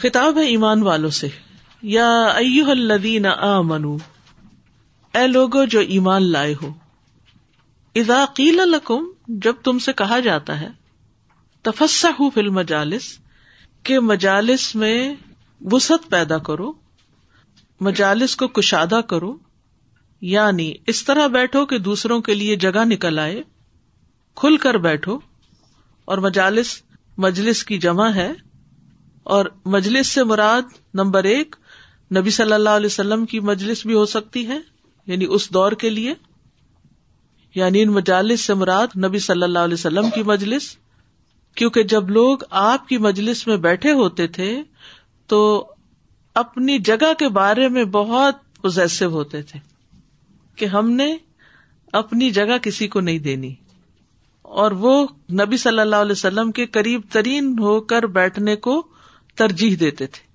خطاب ہے ایمان والوں سے یا او الدین آ منو اے لوگو جو ایمان لائے ہو قیل لکم جب تم سے کہا جاتا ہے تفسا ہو فلم مجالس کے مجالس میں وسط پیدا کرو مجالس کو کشادہ کرو یعنی اس طرح بیٹھو کہ دوسروں کے لیے جگہ نکل آئے کھل کر بیٹھو اور مجالس مجلس کی جمع ہے اور مجلس سے مراد نمبر ایک نبی صلی اللہ علیہ وسلم کی مجلس بھی ہو سکتی ہے یعنی اس دور کے لیے یعنی ان مجالس سے مراد نبی صلی اللہ علیہ وسلم کی مجلس کیونکہ جب لوگ آپ کی مجلس میں بیٹھے ہوتے تھے تو اپنی جگہ کے بارے میں بہت پوزیسو ہوتے تھے کہ ہم نے اپنی جگہ کسی کو نہیں دینی اور وہ نبی صلی اللہ علیہ وسلم کے قریب ترین ہو کر بیٹھنے کو ترجیح دیتے تھے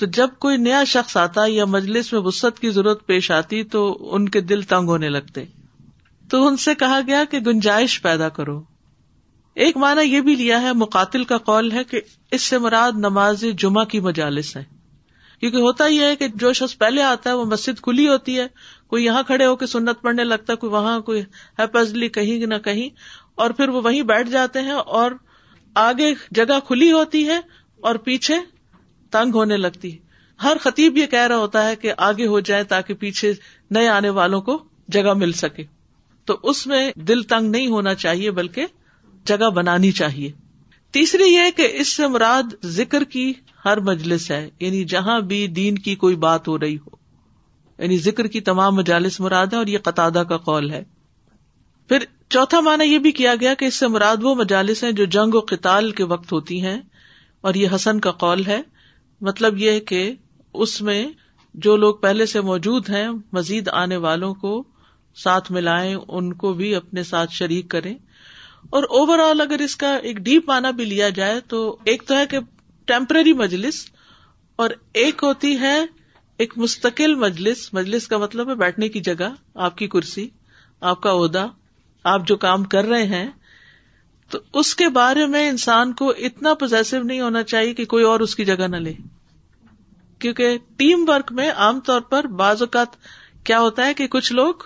تو جب کوئی نیا شخص آتا یا مجلس میں وسط کی ضرورت پیش آتی تو ان کے دل تنگ ہونے لگتے تو ان سے کہا گیا کہ گنجائش پیدا کرو ایک مانا یہ بھی لیا ہے مقاتل کا قول ہے کہ اس سے مراد نماز جمعہ کی مجالس ہے کیونکہ ہوتا یہ ہے کہ جو شخص پہلے آتا ہے وہ مسجد کھلی ہوتی ہے کوئی یہاں کھڑے ہو کے سنت پڑنے لگتا ہے کوئی وہاں کوئی ہے پزلی کہیں نہ کہیں اور پھر وہ وہیں بیٹھ جاتے ہیں اور آگے جگہ کھلی ہوتی ہے اور پیچھے تنگ ہونے لگتی ہر خطیب یہ کہہ رہا ہوتا ہے کہ آگے ہو جائے تاکہ پیچھے نئے آنے والوں کو جگہ مل سکے تو اس میں دل تنگ نہیں ہونا چاہیے بلکہ جگہ بنانی چاہیے تیسری یہ کہ اس سے مراد ذکر کی ہر مجلس ہے یعنی جہاں بھی دین کی کوئی بات ہو رہی ہو یعنی ذکر کی تمام مجالس مراد ہے اور یہ قطع کا قول ہے پھر چوتھا مانا یہ بھی کیا گیا کہ اس سے مراد وہ مجالس ہیں جو جنگ و قتال کے وقت ہوتی ہیں اور یہ حسن کا کال ہے مطلب یہ کہ اس میں جو لوگ پہلے سے موجود ہیں مزید آنے والوں کو ساتھ ملائیں ان کو بھی اپنے ساتھ شریک کریں اور اوور آل اگر اس کا ایک ڈیپ آنا بھی لیا جائے تو ایک تو ہے کہ ٹیمپرری مجلس اور ایک ہوتی ہے ایک مستقل مجلس مجلس کا مطلب ہے بیٹھنے کی جگہ آپ کی کرسی آپ کا عہدہ آپ جو کام کر رہے ہیں تو اس کے بارے میں انسان کو اتنا پوزیسو نہیں ہونا چاہیے کہ کوئی اور اس کی جگہ نہ لے کیونکہ ٹیم ورک میں عام طور پر بعض اوقات کیا ہوتا ہے کہ کچھ لوگ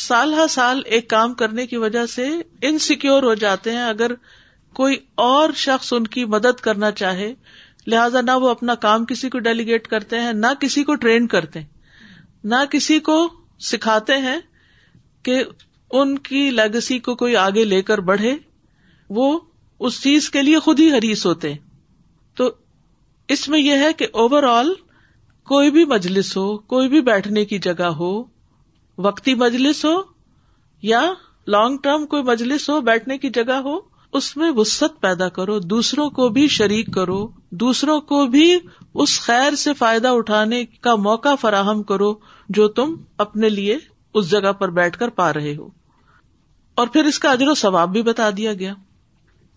سال ہر سال ایک کام کرنے کی وجہ سے انسیکیور ہو جاتے ہیں اگر کوئی اور شخص ان کی مدد کرنا چاہے لہذا نہ وہ اپنا کام کسی کو ڈیلیگیٹ کرتے ہیں نہ کسی کو ٹرین کرتے ہیں نہ کسی کو سکھاتے ہیں کہ ان کی لیگسی کو کوئی آگے لے کر بڑھے وہ اس چیز کے لیے خود ہی حریث ہوتے تو اس میں یہ ہے کہ اوور آل کوئی بھی مجلس ہو کوئی بھی بیٹھنے کی جگہ ہو وقتی مجلس ہو یا لانگ ٹرم کوئی مجلس ہو بیٹھنے کی جگہ ہو اس میں وسط پیدا کرو دوسروں کو بھی شریک کرو دوسروں کو بھی اس خیر سے فائدہ اٹھانے کا موقع فراہم کرو جو تم اپنے لیے اس جگہ پر بیٹھ کر پا رہے ہو اور پھر اس کا اجر و ثواب بھی بتا دیا گیا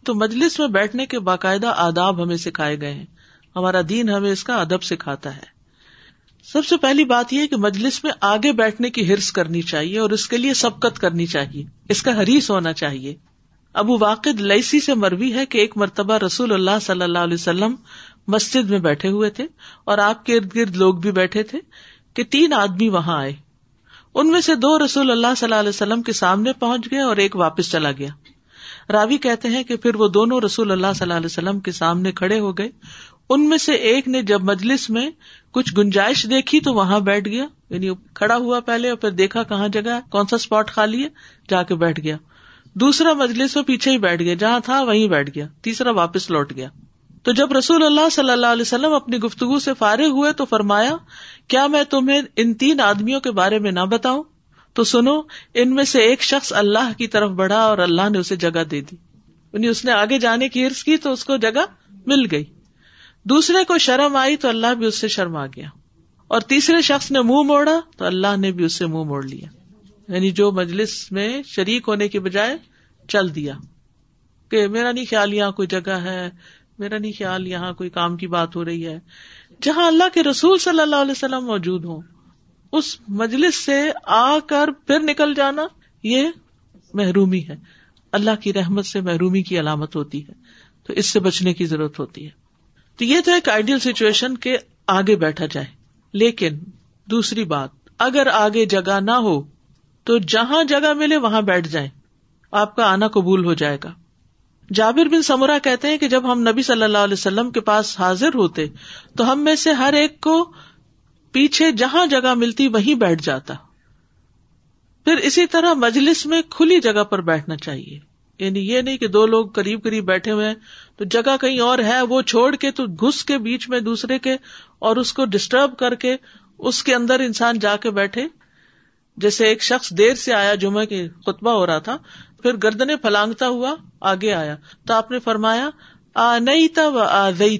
تو مجلس میں بیٹھنے کے باقاعدہ آداب ہمیں سکھائے گئے ہیں ہمارا دین ہمیں اس کا ادب سکھاتا ہے سب سے پہلی بات یہ کہ مجلس میں آگے بیٹھنے کی ہرس کرنی چاہیے اور اس کے لیے سبکت کرنی چاہیے اس کا ہریس ہونا چاہیے ابو واقع سے مروی ہے کہ ایک مرتبہ رسول اللہ صلی اللہ علیہ وسلم مسجد میں بیٹھے ہوئے تھے اور آپ کے ارد گرد لوگ بھی بیٹھے تھے کہ تین آدمی وہاں آئے ان میں سے دو رسول اللہ صلی اللہ علیہ وسلم کے سامنے پہنچ گئے اور ایک واپس چلا گیا راوی کہتے ہیں کہ پھر وہ دونوں رسول اللہ صلی اللہ علیہ وسلم کے سامنے کھڑے ہو گئے ان میں سے ایک نے جب مجلس میں کچھ گنجائش دیکھی تو وہاں بیٹھ گیا یعنی کھڑا ہوا پہلے اور پھر دیکھا کہاں جگہ کون سا اسپاٹ خالی ہے جا کے بیٹھ گیا دوسرا مجلس پیچھے ہی بیٹھ گیا جہاں تھا وہیں بیٹھ گیا تیسرا واپس لوٹ گیا تو جب رسول اللہ صلی اللہ علیہ وسلم اپنی گفتگو سے فارغ ہوئے تو فرمایا کیا میں تمہیں ان تین آدمیوں کے بارے میں نہ بتاؤں تو سنو ان میں سے ایک شخص اللہ کی طرف بڑھا اور اللہ نے اسے جگہ دے دی یعنی اس نے آگے جانے کی عرض کی تو اس کو جگہ مل گئی دوسرے کو شرم آئی تو اللہ بھی اس سے شرم آ گیا اور تیسرے شخص نے منہ موڑا تو اللہ نے بھی اسے منہ موڑ لیا یعنی جو مجلس میں شریک ہونے کے بجائے چل دیا کہ میرا نہیں خیال یہاں کوئی جگہ ہے میرا نہیں خیال یہاں کوئی کام کی بات ہو رہی ہے جہاں اللہ کے رسول صلی اللہ علیہ وسلم موجود ہوں اس مجلس سے آ کر پھر نکل جانا یہ محرومی ہے اللہ کی رحمت سے محرومی کی علامت ہوتی ہے تو اس سے بچنے کی ضرورت ہوتی ہے تو یہ تو ایک آئیڈیل سچویشن کے آگے بیٹھا جائے لیکن دوسری بات اگر آگے جگہ نہ ہو تو جہاں جگہ ملے وہاں بیٹھ جائیں آپ کا آنا قبول ہو جائے گا جابر بن سمورا کہتے ہیں کہ جب ہم نبی صلی اللہ علیہ وسلم کے پاس حاضر ہوتے تو ہم میں سے ہر ایک کو پیچھے جہاں جگہ ملتی وہیں بیٹھ جاتا پھر اسی طرح مجلس میں کھلی جگہ پر بیٹھنا چاہیے یعنی یہ نہیں کہ دو لوگ قریب قریب بیٹھے ہوئے ہیں تو جگہ کہیں اور ہے وہ چھوڑ کے تو گھس کے بیچ میں دوسرے کے اور اس کو ڈسٹرب کر کے اس کے اندر انسان جا کے بیٹھے جیسے ایک شخص دیر سے آیا جمعے کے خطبہ ہو رہا تھا پھر گردنے پلانگتا ہوا آگے آیا تو آپ نے فرمایا آ نہیں تب آئی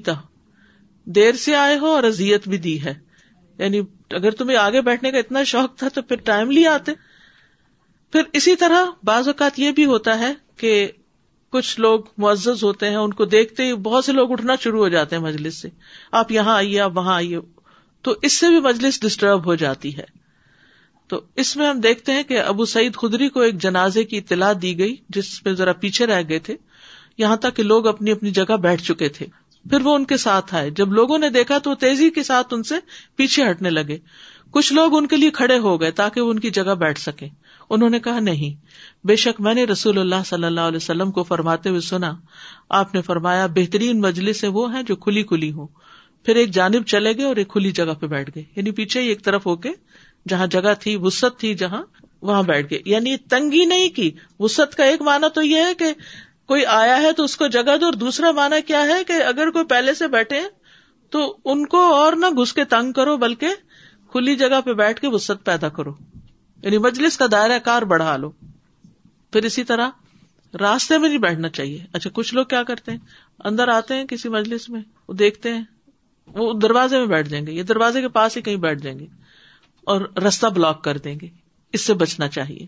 دیر سے آئے ہو اور ازیت بھی دی ہے یعنی اگر تمہیں آگے بیٹھنے کا اتنا شوق تھا تو پھر ٹائملی آتے پھر اسی طرح بعض اوقات یہ بھی ہوتا ہے کہ کچھ لوگ معزز ہوتے ہیں ان کو دیکھتے ہی بہت سے لوگ اٹھنا شروع ہو جاتے ہیں مجلس سے آپ یہاں آئیے آپ وہاں آئیے تو اس سے بھی مجلس ڈسٹرب ہو جاتی ہے تو اس میں ہم دیکھتے ہیں کہ ابو سعید خدری کو ایک جنازے کی اطلاع دی گئی جس میں ذرا پیچھے رہ گئے تھے یہاں تک کہ لوگ اپنی اپنی جگہ بیٹھ چکے تھے پھر وہ ان کے ساتھ آئے جب لوگوں نے دیکھا تو وہ تیزی کے ساتھ ان سے پیچھے ہٹنے لگے کچھ لوگ ان کے لیے کھڑے ہو گئے تاکہ وہ ان کی جگہ بیٹھ سکے انہوں نے کہا نہیں بے شک میں نے رسول اللہ صلی اللہ علیہ وسلم کو فرماتے ہوئے سنا آپ نے فرمایا بہترین مجلس سے وہ ہیں جو کھلی کھلی ہو پھر ایک جانب چلے گئے اور ایک کھلی جگہ پہ بیٹھ گئے یعنی پیچھے ہی ایک طرف ہو کے جہاں جگہ تھی وسط تھی جہاں وہاں بیٹھ گئے یعنی تنگی نہیں کی وسط کا ایک معنی تو یہ ہے کہ کوئی آیا ہے تو اس کو جگہ دو اور دوسرا مانا کیا ہے کہ اگر کوئی پہلے سے بیٹھے تو ان کو اور نہ گھس کے تنگ کرو بلکہ کھلی جگہ پہ بیٹھ کے وسط پیدا کرو یعنی مجلس کا دائرہ کار بڑھا لو پھر اسی طرح راستے میں نہیں بیٹھنا چاہیے اچھا کچھ لوگ کیا کرتے ہیں اندر آتے ہیں کسی مجلس میں وہ دیکھتے ہیں وہ دروازے میں بیٹھ جائیں گے یا دروازے کے پاس ہی کہیں بیٹھ جائیں گے اور رستہ بلاک کر دیں گے اس سے بچنا چاہیے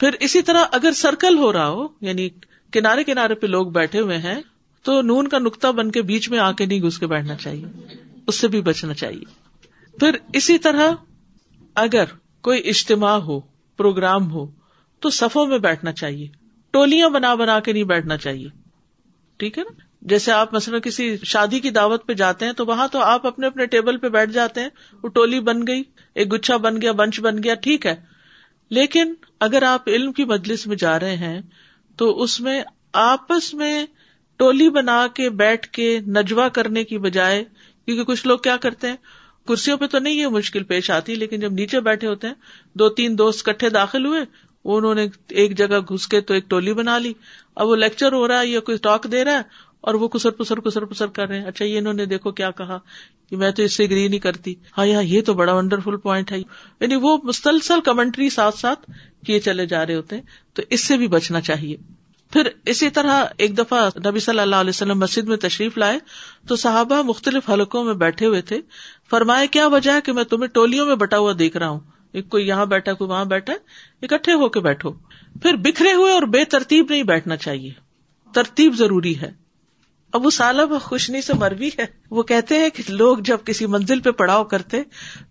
پھر اسی طرح اگر سرکل ہو رہا ہو یعنی کنارے کنارے پہ لوگ بیٹھے ہوئے ہیں تو نون کا نقطہ بن کے بیچ میں آ کے نہیں گھس کے بیٹھنا چاہیے اس سے بھی بچنا چاہیے پھر اسی طرح اگر کوئی اجتماع ہو پروگرام ہو تو سفوں میں بیٹھنا چاہیے ٹولیاں بنا بنا کے نہیں بیٹھنا چاہیے ٹھیک ہے نا جیسے آپ مثلاً کسی شادی کی دعوت پہ جاتے ہیں تو وہاں تو آپ اپنے اپنے ٹیبل پہ بیٹھ جاتے ہیں وہ ٹولی بن گئی ایک گچھا بن گیا بنچ بن گیا ٹھیک ہے لیکن اگر آپ علم کی مجلس میں جا رہے ہیں تو اس میں آپس میں ٹولی بنا کے بیٹھ کے نجوا کرنے کی بجائے کیونکہ کچھ لوگ کیا کرتے ہیں کرسیوں پہ تو نہیں یہ مشکل پیش آتی لیکن جب نیچے بیٹھے ہوتے ہیں دو تین دوست کٹھے داخل ہوئے انہوں نے ایک جگہ گھس کے تو ایک ٹولی بنا لی اب وہ لیکچر ہو رہا ہے یا کوئی ٹاک دے رہا ہے اور وہ کسر پسر کسر پسر کر رہے ہیں اچھا یہ انہوں نے دیکھو کیا کہا کہ میں تو اس سے اگری نہیں کرتی ہاں یہ تو بڑا ونڈرفل پوائنٹ ہے یعنی وہ مسلسل کمنٹری ساتھ ساتھ کیے چلے جا رہے ہوتے ہیں تو اس سے بھی بچنا چاہیے پھر اسی طرح ایک دفعہ نبی صلی اللہ علیہ وسلم مسجد میں تشریف لائے تو صحابہ مختلف حلقوں میں بیٹھے ہوئے تھے فرمایا کیا وجہ ہے کہ میں تمہیں ٹولیوں میں بٹا ہوا دیکھ رہا ہوں ایک کوئی یہاں بیٹھا کوئی وہاں بیٹھا اکٹھے ہو کے بیٹھو پھر بکھرے ہوئے اور بے ترتیب نہیں بیٹھنا چاہیے ترتیب ضروری ہے ابو سالب خوشنی سے مروی ہے وہ کہتے ہیں کہ لوگ جب کسی منزل پہ پڑاؤ کرتے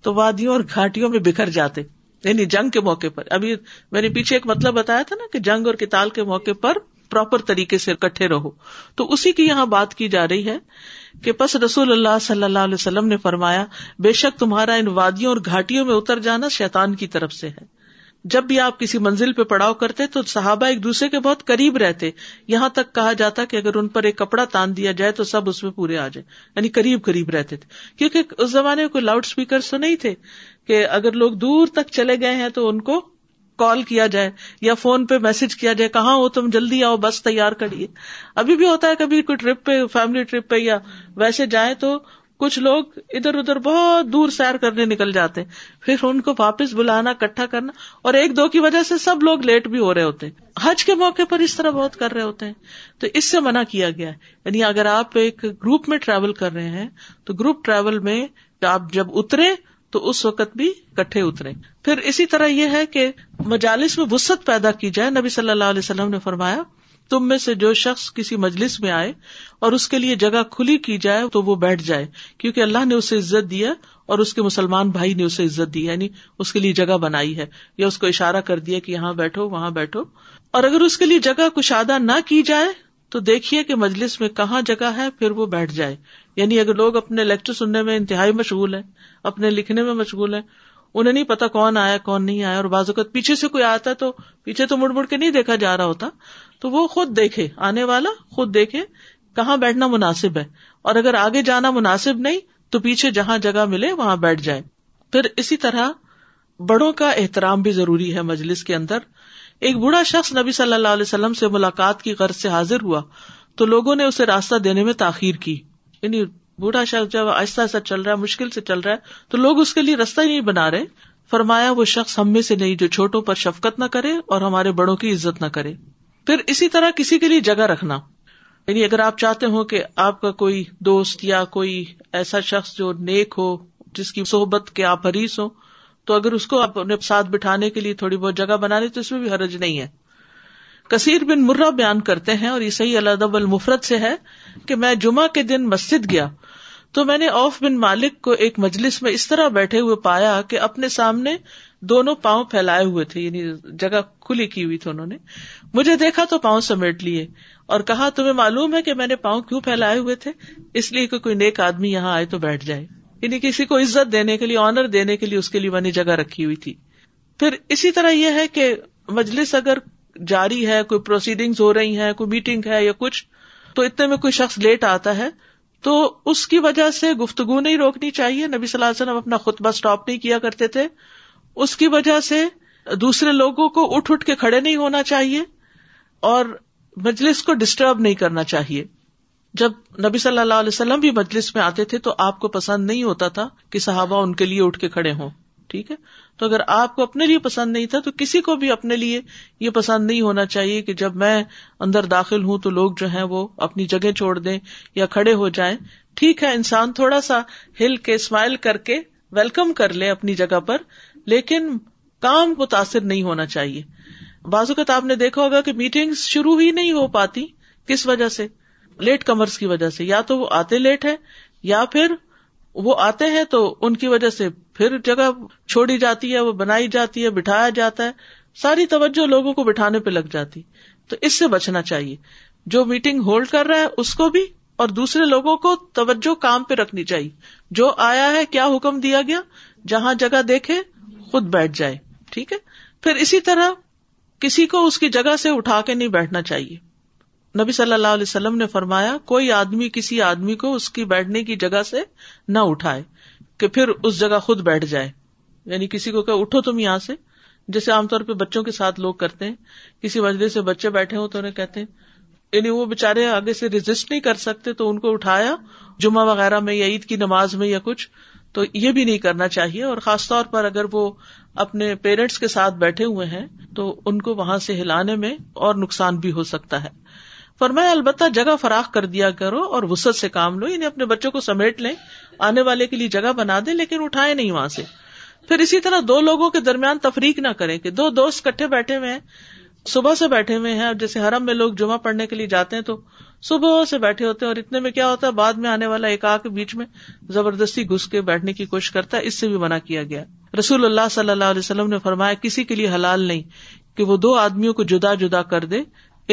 تو وادیوں اور گھاٹیوں میں بکھر جاتے یعنی جنگ کے موقع پر ابھی میں نے پیچھے ایک مطلب بتایا تھا نا کہ جنگ اور کتاب کے موقع پر پراپر طریقے سے اکٹھے رہو تو اسی کی یہاں بات کی جا رہی ہے کہ پس رسول اللہ صلی اللہ علیہ وسلم نے فرمایا بے شک تمہارا ان وادیوں اور گھاٹیوں میں اتر جانا شیطان کی طرف سے ہے جب بھی آپ کسی منزل پہ پڑاؤ کرتے تو صحابہ ایک دوسرے کے بہت قریب رہتے یہاں تک کہا جاتا کہ اگر ان پر ایک کپڑا تان دیا جائے تو سب اس میں پورے آ جائے یعنی قریب قریب رہتے تھے کیونکہ اس زمانے میں کوئی لاؤڈ اسپیکر تو نہیں تھے کہ اگر لوگ دور تک چلے گئے ہیں تو ان کو کال کیا جائے یا فون پہ میسج کیا جائے کہاں ہو تم جلدی آؤ بس تیار کریے ابھی بھی ہوتا ہے کبھی کوئی ٹرپ پہ فیملی ٹرپ پہ یا ویسے جائیں تو کچھ لوگ ادھر ادھر بہت دور سیر کرنے نکل جاتے ہیں پھر ان کو واپس بلانا اکٹھا کرنا اور ایک دو کی وجہ سے سب لوگ لیٹ بھی ہو رہے ہوتے ہیں حج کے موقع پر اس طرح بہت کر رہے ہوتے ہیں تو اس سے منع کیا گیا ہے یعنی اگر آپ ایک گروپ میں ٹریول کر رہے ہیں تو گروپ ٹریول میں آپ جب اترے تو اس وقت بھی کٹھے اترے پھر اسی طرح یہ ہے کہ مجالس میں وسط پیدا کی جائے نبی صلی اللہ علیہ وسلم نے فرمایا تم میں سے جو شخص کسی مجلس میں آئے اور اس کے لیے جگہ کھلی کی جائے تو وہ بیٹھ جائے کیونکہ اللہ نے اسے عزت دیا اور اس کے مسلمان بھائی نے اسے عزت دی یعنی اس کے لیے جگہ بنائی ہے یا اس کو اشارہ کر دیا کہ یہاں بیٹھو وہاں بیٹھو اور اگر اس کے لیے جگہ کشادہ نہ کی جائے تو دیکھیے کہ مجلس میں کہاں جگہ ہے پھر وہ بیٹھ جائے یعنی اگر لوگ اپنے لیکچر سننے میں انتہائی مشغول ہیں اپنے لکھنے میں مشغول ہیں انہیں نہیں پتا کون آیا کون نہیں آیا اور بعض اوقات پیچھے سے کوئی آتا تو پیچھے تو مڑ مڑ کے نہیں دیکھا جا رہا ہوتا تو وہ خود دیکھے آنے والا خود دیکھے کہاں بیٹھنا مناسب ہے اور اگر آگے جانا مناسب نہیں تو پیچھے جہاں جگہ ملے وہاں بیٹھ جائے پھر اسی طرح بڑوں کا احترام بھی ضروری ہے مجلس کے اندر ایک بوڑھا شخص نبی صلی اللہ علیہ وسلم سے ملاقات کی غرض سے حاضر ہوا تو لوگوں نے اسے راستہ دینے میں تاخیر کی یعنی بوڑھا شخص جب آہستہ آہستہ چل رہا ہے مشکل سے چل رہا ہے تو لوگ اس کے لیے راستہ ہی نہیں بنا رہے فرمایا وہ شخص ہم میں سے نہیں جو چھوٹوں پر شفقت نہ کرے اور ہمارے بڑوں کی عزت نہ کرے پھر اسی طرح کسی کے لیے جگہ رکھنا یعنی اگر آپ چاہتے ہو کہ آپ کا کوئی دوست یا کوئی ایسا شخص جو نیک ہو جس کی صحبت کے آپ حریث ہو تو اگر اس کو آپ اپنے ساتھ بٹھانے کے لیے تھوڑی بہت جگہ بنانی تو اس میں بھی حرج نہیں ہے کثیر بن مرہ بیان کرتے ہیں اور یہ صحیح العدب المفرت سے ہے کہ میں جمعہ کے دن مسجد گیا تو میں نے اوف بن مالک کو ایک مجلس میں اس طرح بیٹھے ہوئے پایا کہ اپنے سامنے دونوں پاؤں پھیلائے ہوئے تھے یعنی جگہ کھلی کی ہوئی تھی انہوں نے مجھے دیکھا تو پاؤں سمیٹ لیے اور کہا تمہیں معلوم ہے کہ میں نے پاؤں کیوں پھیلائے ہوئے تھے اس لیے کہ کوئی نیک آدمی یہاں آئے تو بیٹھ جائے یعنی کسی کو عزت دینے کے لیے آنر دینے کے لیے اس کے لیے میں نے جگہ رکھی ہوئی تھی پھر اسی طرح یہ ہے کہ مجلس اگر جاری ہے کوئی پروسیڈنگ ہو رہی ہے کوئی میٹنگ ہے یا کچھ تو اتنے میں کوئی شخص لیٹ آتا ہے تو اس کی وجہ سے گفتگو نہیں روکنی چاہیے نبی صلی اللہ علیہ وسلم اپنا خطبہ اسٹاپ نہیں کیا کرتے تھے اس کی وجہ سے دوسرے لوگوں کو اٹھ اٹھ کے کھڑے نہیں ہونا چاہیے اور مجلس کو ڈسٹرب نہیں کرنا چاہیے جب نبی صلی اللہ علیہ وسلم بھی مجلس میں آتے تھے تو آپ کو پسند نہیں ہوتا تھا کہ صحابہ ان کے لیے اٹھ کے کھڑے ہوں ٹھیک ہے تو اگر آپ کو اپنے لیے پسند نہیں تھا تو کسی کو بھی اپنے لیے یہ پسند نہیں ہونا چاہیے کہ جب میں اندر داخل ہوں تو لوگ جو ہیں وہ اپنی جگہ چھوڑ دیں یا کھڑے ہو جائیں ٹھیک ہے انسان تھوڑا سا ہل کے اسمائل کر کے ویلکم کر لے اپنی جگہ پر لیکن کام متاثر نہیں ہونا چاہیے اوقات آپ نے دیکھا ہوگا کہ میٹنگ شروع ہی نہیں ہو پاتی کس وجہ سے لیٹ کمرس کی وجہ سے یا تو وہ آتے لیٹ ہے یا پھر وہ آتے ہیں تو ان کی وجہ سے پھر جگہ چھوڑی جاتی ہے وہ بنائی جاتی ہے بٹھایا جاتا ہے ساری توجہ لوگوں کو بٹھانے پہ لگ جاتی تو اس سے بچنا چاہیے جو میٹنگ ہولڈ کر رہا ہے اس کو بھی اور دوسرے لوگوں کو توجہ کام پہ رکھنی چاہیے جو آیا ہے کیا حکم دیا گیا جہاں جگہ دیکھے خود بیٹھ جائے ٹھیک ہے پھر اسی طرح کسی کو اس کی جگہ سے اٹھا کے نہیں بیٹھنا چاہیے نبی صلی اللہ علیہ وسلم نے فرمایا کوئی آدمی کسی آدمی کو اس کی بیٹھنے کی جگہ سے نہ اٹھائے کہ پھر اس جگہ خود بیٹھ جائے یعنی کسی کو کہ اٹھو تم یہاں سے جیسے عام طور پہ بچوں کے ساتھ لوگ کرتے ہیں کسی وجہ سے بچے بیٹھے ہوں تو انہیں کہتے ہیں یعنی وہ بےچارے آگے سے ریزسٹ نہیں کر سکتے تو ان کو اٹھایا جمعہ وغیرہ میں یا عید کی نماز میں یا کچھ تو یہ بھی نہیں کرنا چاہیے اور خاص طور پر اگر وہ اپنے پیرنٹس کے ساتھ بیٹھے ہوئے ہیں تو ان کو وہاں سے ہلانے میں اور نقصان بھی ہو سکتا ہے پر میں البتہ جگہ فراخ کر دیا کرو اور وسط سے کام لو انہیں اپنے بچوں کو سمیٹ لیں آنے والے کے لیے جگہ بنا دے لیکن اٹھائے نہیں وہاں سے پھر اسی طرح دو لوگوں کے درمیان تفریق نہ کریں کہ دو دوست کٹھے بیٹھے ہوئے ہیں صبح سے بیٹھے ہوئے ہیں جیسے حرم میں لوگ جمعہ پڑھنے کے لیے جاتے ہیں تو صبح سے بیٹھے ہوتے ہیں اور اتنے میں کیا ہوتا ہے بعد میں آنے والا ایک آ کے بیچ میں زبردستی گھس کے بیٹھنے کی کوشش کرتا ہے اس سے بھی منع کیا گیا رسول اللہ صلی اللہ علیہ وسلم نے فرمایا کسی کے لیے حلال نہیں کہ وہ دو آدمیوں کو جدا جدا کر دے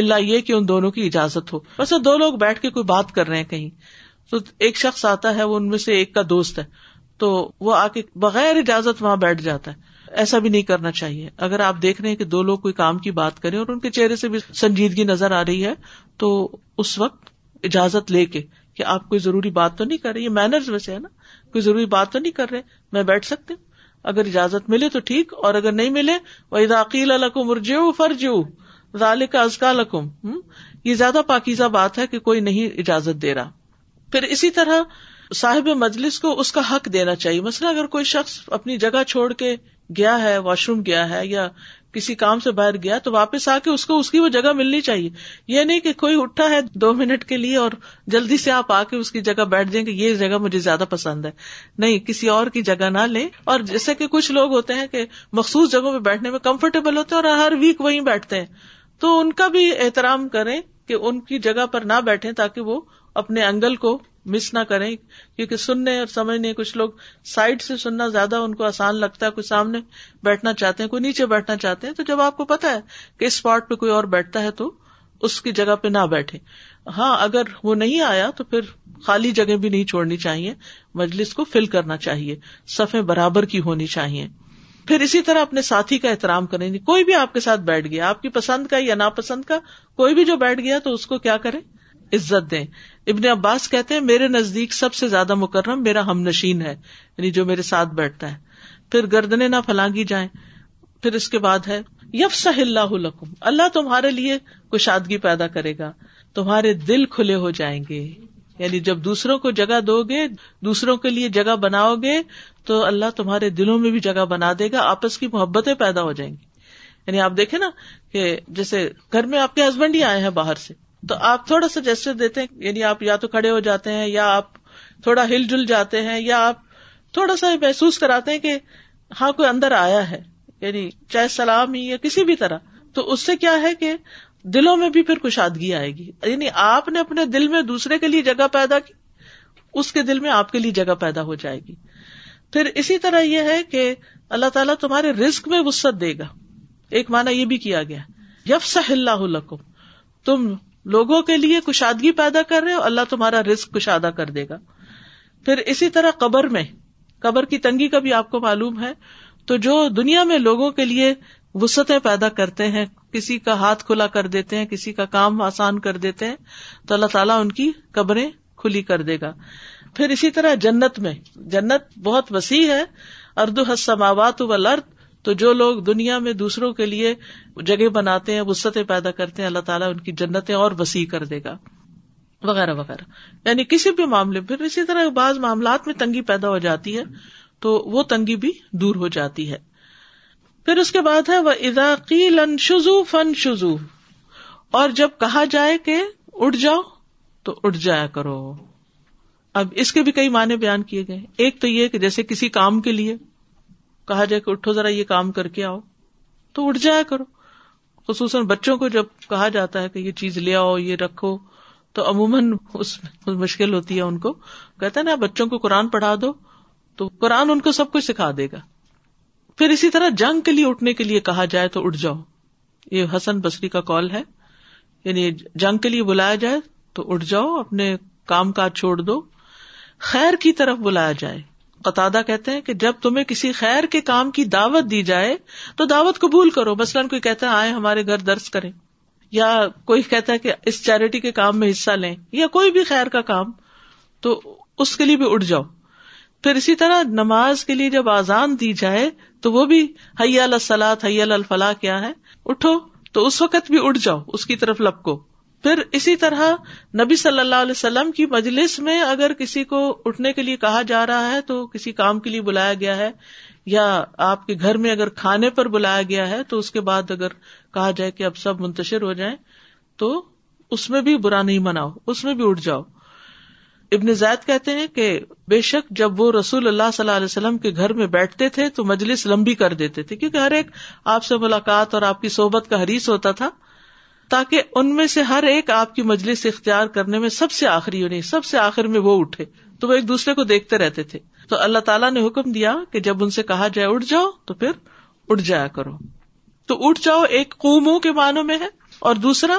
اللہ یہ کہ ان دونوں کی اجازت ہو ویسے دو لوگ بیٹھ کے کوئی بات کر رہے ہیں کہیں تو ایک شخص آتا ہے وہ ان میں سے ایک کا دوست ہے تو وہ آ کے بغیر اجازت وہاں بیٹھ جاتا ہے ایسا بھی نہیں کرنا چاہیے اگر آپ دیکھ رہے ہیں کہ دو لوگ کوئی کام کی بات کریں اور ان کے چہرے سے بھی سنجیدگی نظر آ رہی ہے تو اس وقت اجازت لے کے کہ آپ کوئی ضروری بات تو نہیں کر رہے یہ مینرز ویسے ہے نا کوئی ضروری بات تو نہیں کر رہے میں بیٹھ سکتے اگر اجازت ملے تو ٹھیک اور اگر نہیں ملے وہ الکم ارجیو فرجیو ذالق کا ازکا لکم یہ زیادہ پاکیزہ بات ہے کہ کوئی نہیں اجازت دے رہا پھر اسی طرح صاحب مجلس کو اس کا حق دینا چاہیے مسئلہ اگر کوئی شخص اپنی جگہ چھوڑ کے گیا ہے واش روم گیا ہے یا کسی کام سے باہر گیا تو واپس آ کے اس کو اس کی وہ جگہ ملنی چاہیے یہ نہیں کہ کوئی اٹھا ہے دو منٹ کے لیے اور جلدی سے آپ آ کے اس کی جگہ بیٹھ جائیں کہ یہ جگہ مجھے زیادہ پسند ہے نہیں کسی اور کی جگہ نہ لیں اور جیسے کہ کچھ لوگ ہوتے ہیں کہ مخصوص جگہوں پہ بیٹھنے میں کمفرٹیبل ہوتے ہیں اور ہر ویک وہیں بیٹھتے ہیں تو ان کا بھی احترام کریں کہ ان کی جگہ پر نہ بیٹھے تاکہ وہ اپنے اینگل کو مس نہ کریں کیونکہ سننے اور سمجھنے کچھ لوگ سائڈ سے سننا زیادہ ان کو آسان لگتا ہے کوئی سامنے بیٹھنا چاہتے ہیں کوئی نیچے بیٹھنا چاہتے ہیں تو جب آپ کو پتا ہے کہ اس اسپاٹ پہ کوئی اور بیٹھتا ہے تو اس کی جگہ پہ نہ بیٹھے ہاں اگر وہ نہیں آیا تو پھر خالی جگہ بھی نہیں چھوڑنی چاہیے مجلس کو فل کرنا چاہیے سفے برابر کی ہونی چاہیے پھر اسی طرح اپنے ساتھی کا احترام کریں کوئی بھی آپ کے ساتھ بیٹھ گیا آپ کی پسند کا یا ناپسند کا کوئی بھی جو بیٹھ گیا تو اس کو کیا کریں عزت دیں ابن عباس کہتے ہیں میرے نزدیک سب سے زیادہ مکرم میرا ہم نشین ہے یعنی جو میرے ساتھ بیٹھتا ہے پھر گردنے نہ پلانگی جائیں پھر اس کے بعد ہے یف سہ اللہ لکم اللہ تمہارے لیے کشادگی پیدا کرے گا تمہارے دل کھلے ہو جائیں گے یعنی جب دوسروں کو جگہ دو گے دوسروں کے لیے جگہ بناؤ گے تو اللہ تمہارے دلوں میں بھی جگہ بنا دے گا آپس کی محبتیں پیدا ہو جائیں گی یعنی آپ دیکھیں نا کہ جیسے گھر میں آپ کے ہسبینڈ ہی آئے ہیں باہر سے تو آپ تھوڑا سا جیسے دیتے ہیں یعنی آپ یا تو کھڑے ہو جاتے ہیں یا آپ تھوڑا ہل جل جاتے ہیں یا آپ تھوڑا سا محسوس کراتے ہیں کہ ہاں کوئی اندر آیا ہے یعنی چاہے سلام ہی یا کسی بھی طرح تو اس سے کیا ہے کہ دلوں میں بھی پھر کشادگی آئے گی یعنی آپ نے اپنے دل میں دوسرے کے لیے جگہ پیدا کی اس کے دل میں آپ کے لیے جگہ پیدا ہو جائے گی پھر اسی طرح یہ ہے کہ اللہ تعالیٰ تمہارے رسک میں وسط دے گا ایک مانا یہ بھی کیا گیا یف صاح اللہ تم لوگوں کے لیے کشادگی پیدا کر رہے ہو اللہ تمہارا رسک کشادہ کر دے گا پھر اسی طرح قبر میں قبر کی تنگی کا بھی آپ کو معلوم ہے تو جو دنیا میں لوگوں کے لیے وسطیں پیدا کرتے ہیں کسی کا ہاتھ کھلا کر دیتے ہیں کسی کا کام آسان کر دیتے ہیں تو اللہ تعالیٰ ان کی قبریں کھلی کر دے گا پھر اسی طرح جنت میں جنت بہت وسیع ہے اردو حسماوات و لرد تو جو لوگ دنیا میں دوسروں کے لیے جگہ بناتے ہیں وسطیں پیدا کرتے ہیں اللہ تعالیٰ ان کی جنتیں اور وسیع کر دے گا وغیرہ وغیرہ یعنی کسی بھی معاملے پھر اسی طرح بعض معاملات میں تنگی پیدا ہو جاتی ہے تو وہ تنگی بھی دور ہو جاتی ہے پھر اس کے بعد ہے وہ اضاقی لن شزو فن شزو اور جب کہا جائے کہ اٹھ جاؤ تو اٹھ جایا کرو اب اس کے بھی کئی معنی بیان کیے گئے ایک تو یہ کہ جیسے کسی کام کے لیے کہا جائے کہ اٹھو ذرا یہ کام کر کے آؤ تو اٹھ جایا کرو خصوصاً بچوں کو جب کہا جاتا ہے کہ یہ چیز لے آؤ یہ رکھو تو عموماً اس میں مشکل ہوتی ہے ان کو کہتے ہیں نا بچوں کو قرآن پڑھا دو تو قرآن ان کو سب کچھ سکھا دے گا پھر اسی طرح جنگ کے لیے اٹھنے کے لیے کہا جائے تو اٹھ جاؤ یہ حسن بصری کا کال ہے یعنی جنگ کے لیے بلایا جائے تو اٹھ جاؤ اپنے کام کاج چھوڑ دو خیر کی طرف بلایا جائے قطع کہتے ہیں کہ جب تمہیں کسی خیر کے کام کی دعوت دی جائے تو دعوت قبول کرو مثلاً کوئی کہتا ہے آئے ہمارے گھر درس کرے یا کوئی کہتا ہے کہ اس چیریٹی کے کام میں حصہ لیں یا کوئی بھی خیر کا کام تو اس کے لیے بھی اٹھ جاؤ پھر اسی طرح نماز کے لیے جب آزان دی جائے تو وہ بھی حیا سلاد حیا الفلاح کیا ہے اٹھو تو اس وقت بھی اٹھ جاؤ اس کی طرف لپکو پھر اسی طرح نبی صلی اللہ علیہ وسلم کی مجلس میں اگر کسی کو اٹھنے کے لیے کہا جا رہا ہے تو کسی کام کے لیے بلایا گیا ہے یا آپ کے گھر میں اگر کھانے پر بلایا گیا ہے تو اس کے بعد اگر کہا جائے کہ اب سب منتشر ہو جائیں تو اس میں بھی برا نہیں مناؤ اس میں بھی اٹھ جاؤ ابن زید کہتے ہیں کہ بے شک جب وہ رسول اللہ صلی اللہ علیہ وسلم کے گھر میں بیٹھتے تھے تو مجلس لمبی کر دیتے تھے کیونکہ ہر ایک آپ سے ملاقات اور آپ کی صحبت کا حریث ہوتا تھا تاکہ ان میں سے ہر ایک آپ کی مجلس اختیار کرنے میں سب سے آخری یعنی سب سے آخر میں وہ اٹھے تو وہ ایک دوسرے کو دیکھتے رہتے تھے تو اللہ تعالیٰ نے حکم دیا کہ جب ان سے کہا جائے اٹھ جاؤ تو پھر اٹھ جایا کرو تو اٹھ جاؤ ایک قوموں کے معنوں میں ہے اور دوسرا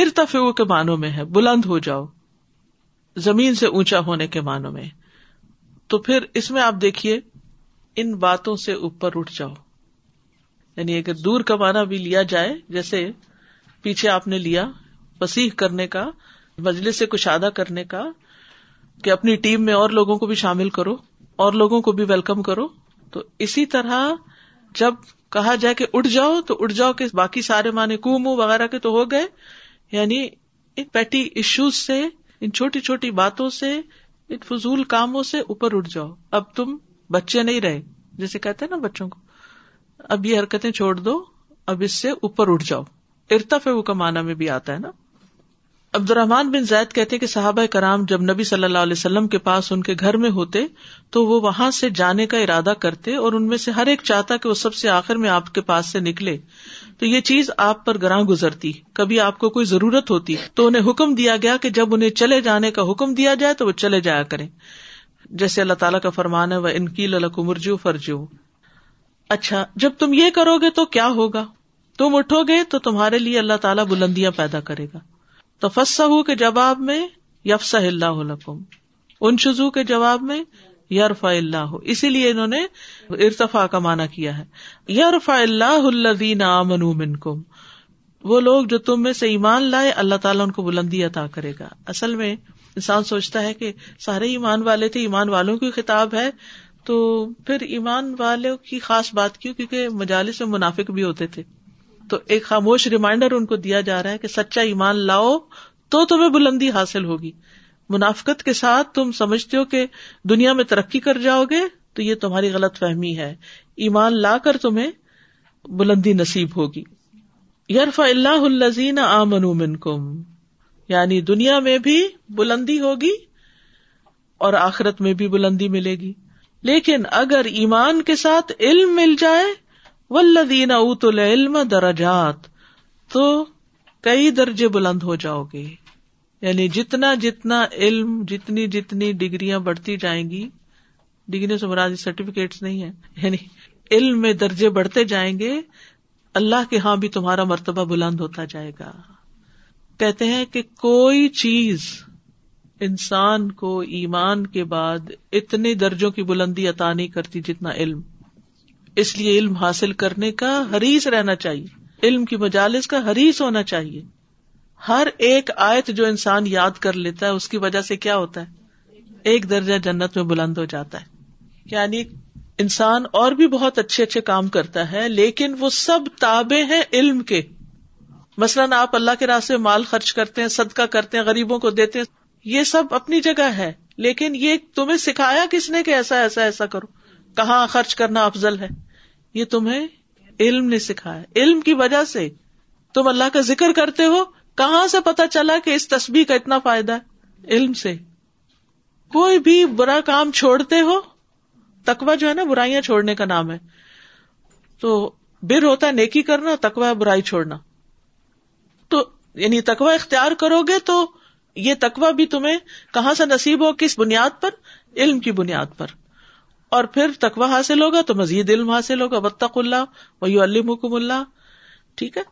ارتف کے معنوں میں ہے بلند ہو جاؤ زمین سے اونچا ہونے کے معنوں میں تو پھر اس میں آپ دیکھیے ان باتوں سے اوپر اٹھ جاؤ یعنی اگر دور کا معنی بھی لیا جائے جیسے پیچھے آپ نے لیا وسیح کرنے کا مجلس سے کشادہ کرنے کا کہ اپنی ٹیم میں اور لوگوں کو بھی شامل کرو اور لوگوں کو بھی ویلکم کرو تو اسی طرح جب کہا جائے کہ اٹھ جاؤ تو اٹھ جاؤ کہ باقی سارے معنی کو وغیرہ کے تو ہو گئے یعنی ان پیٹی ایشوز سے ان چھوٹی چھوٹی باتوں سے ان فضول کاموں سے اوپر اٹھ جاؤ اب تم بچے نہیں رہے جیسے کہتے ہیں نا بچوں کو اب یہ حرکتیں چھوڑ دو اب اس سے اوپر اٹھ جاؤ ارتف کا کمانا میں بھی آتا ہے نا عبد الرحمان بن زید کہتے کہ صحابہ کرام جب نبی صلی اللہ علیہ وسلم کے پاس ان کے گھر میں ہوتے تو وہ وہاں سے جانے کا ارادہ کرتے اور ان میں سے ہر ایک چاہتا کہ وہ سب سے آخر میں آپ کے پاس سے نکلے تو یہ چیز آپ پر گراں گزرتی کبھی آپ کو کوئی ضرورت ہوتی تو انہیں حکم دیا گیا کہ جب انہیں چلے جانے کا حکم دیا جائے تو وہ چلے جایا کریں جیسے اللہ تعالیٰ کا فرمان ہے وہ انکیل اللہ کو مرجو فرجو اچھا جب تم یہ کرو گے تو کیا ہوگا تم اٹھو گے تو تمہارے لیے اللہ تعالیٰ بلندیاں پیدا کرے گا ہو کے جواب میں یفس اللہ ان شزو کے جواب میں یارفا اللہ اسی لیے انہوں نے ارتفا کا مانا کیا ہے یارفا اللہ اللہ امن کم وہ لوگ جو تم میں سے ایمان لائے اللہ تعالیٰ ان کو بلندی عطا کرے گا اصل میں انسان سوچتا ہے کہ سارے ایمان والے تھے ایمان والوں کی خطاب ہے تو پھر ایمان والوں کی خاص بات کیوں کیونکہ مجالس میں منافق بھی ہوتے تھے تو ایک خاموش ریمائنڈر ان کو دیا جا رہا ہے کہ سچا ایمان لاؤ تو تمہیں بلندی حاصل ہوگی منافقت کے ساتھ تم سمجھتے ہو کہ دنیا میں ترقی کر جاؤ گے تو یہ تمہاری غلط فہمی ہے ایمان لا کر تمہیں بلندی نصیب ہوگی یارف اللہ الزین آمن کم یعنی دنیا میں بھی بلندی ہوگی اور آخرت میں بھی بلندی ملے گی لیکن اگر ایمان کے ساتھ علم مل جائے ولدین اوت العلم دراجات تو کئی درجے بلند ہو جاؤ گے یعنی جتنا جتنا علم جتنی جتنی ڈگریاں بڑھتی جائیں گی ڈگریوں سے مراد سرٹیفکیٹ نہیں ہے یعنی علم میں درجے بڑھتے جائیں گے اللہ کے ہاں بھی تمہارا مرتبہ بلند ہوتا جائے گا کہتے ہیں کہ کوئی چیز انسان کو ایمان کے بعد اتنے درجوں کی بلندی عطا نہیں کرتی جتنا علم اس لیے علم حاصل کرنے کا حریث رہنا چاہیے علم کی مجالس کا حریث ہونا چاہیے ہر ایک آیت جو انسان یاد کر لیتا ہے اس کی وجہ سے کیا ہوتا ہے ایک درجہ جنت میں بلند ہو جاتا ہے یعنی انسان اور بھی بہت اچھے اچھے کام کرتا ہے لیکن وہ سب تابے ہیں علم کے مثلاً آپ اللہ کے راستے مال خرچ کرتے ہیں صدقہ کرتے ہیں غریبوں کو دیتے ہیں یہ سب اپنی جگہ ہے لیکن یہ تمہیں سکھایا کس نے کہ ایسا ایسا ایسا کرو کہاں خرچ کرنا افضل ہے یہ تمہیں علم نے سکھایا علم کی وجہ سے تم اللہ کا ذکر کرتے ہو کہاں سے پتا چلا کہ اس تصبیح کا اتنا فائدہ ہے علم سے کوئی بھی برا کام چھوڑتے ہو تکوا جو ہے نا برائیاں چھوڑنے کا نام ہے تو بر ہوتا ہے نیکی کرنا تکوا ہے برائی چھوڑنا تو یعنی تکوا اختیار کرو گے تو یہ تکوا بھی تمہیں کہاں سے نصیب ہو کس بنیاد پر علم کی بنیاد پر اور پھر تکوا حاصل ہوگا تو مزید علم حاصل ہوگا وطخ اللہ ویو حکم اللہ ٹھیک ہے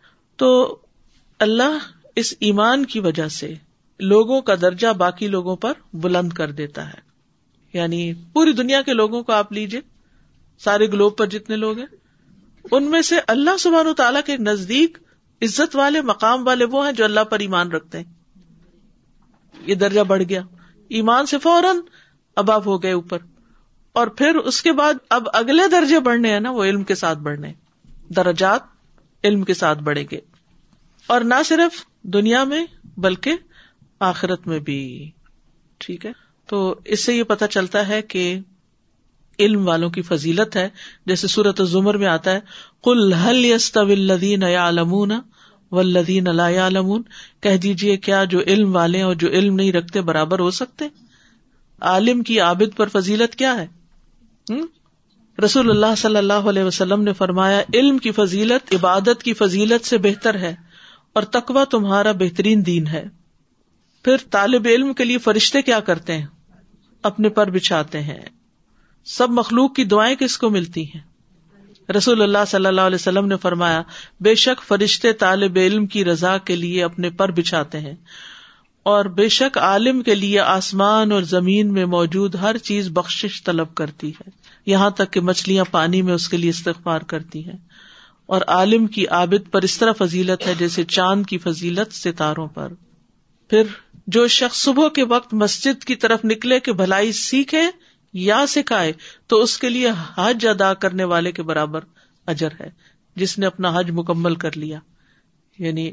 تو اللہ اس ایمان کی وجہ سے لوگوں کا درجہ باقی لوگوں پر بلند کر دیتا ہے یعنی پوری دنیا کے لوگوں کو آپ لیجیے سارے گلوب پر جتنے لوگ ہیں ان میں سے اللہ سبحان و تعالیٰ کے نزدیک عزت والے مقام والے وہ ہیں جو اللہ پر ایمان رکھتے ہیں یہ درجہ بڑھ گیا ایمان سے فوراً اباب ہو گئے اوپر اور پھر اس کے بعد اب اگلے درجے بڑھنے ہیں نا وہ علم کے ساتھ بڑھنے درجات علم کے ساتھ بڑھیں گے اور نہ صرف دنیا میں بلکہ آخرت میں بھی ٹھیک ہے تو اس سے یہ پتا چلتا ہے کہ علم والوں کی فضیلت ہے جیسے سورت زمر میں آتا ہے کل علمون و لدی ن علمون کہہ دیجیے کیا جو علم والے اور جو علم نہیں رکھتے برابر ہو سکتے عالم کی عابد پر فضیلت کیا ہے رسول اللہ صلی اللہ علیہ وسلم نے فرمایا علم کی فضیلت عبادت کی فضیلت سے بہتر ہے اور تقوا تمہارا بہترین دین ہے پھر طالب علم کے لیے فرشتے کیا کرتے ہیں اپنے پر بچھاتے ہیں سب مخلوق کی دعائیں کس کو ملتی ہیں رسول اللہ صلی اللہ علیہ وسلم نے فرمایا بے شک فرشتے طالب علم کی رضا کے لیے اپنے پر بچھاتے ہیں اور بے شک عالم کے لیے آسمان اور زمین میں موجود ہر چیز بخشش طلب کرتی ہے یہاں تک کہ مچھلیاں پانی میں اس کے لیے استغفار کرتی ہیں اور عالم کی عابد پر اس طرح فضیلت ہے جیسے چاند کی فضیلت ستاروں پر پھر جو شخص صبح کے وقت مسجد کی طرف نکلے کہ بھلائی سیکھے یا سکھائے تو اس کے لیے حج ادا کرنے والے کے برابر اجر ہے جس نے اپنا حج مکمل کر لیا یعنی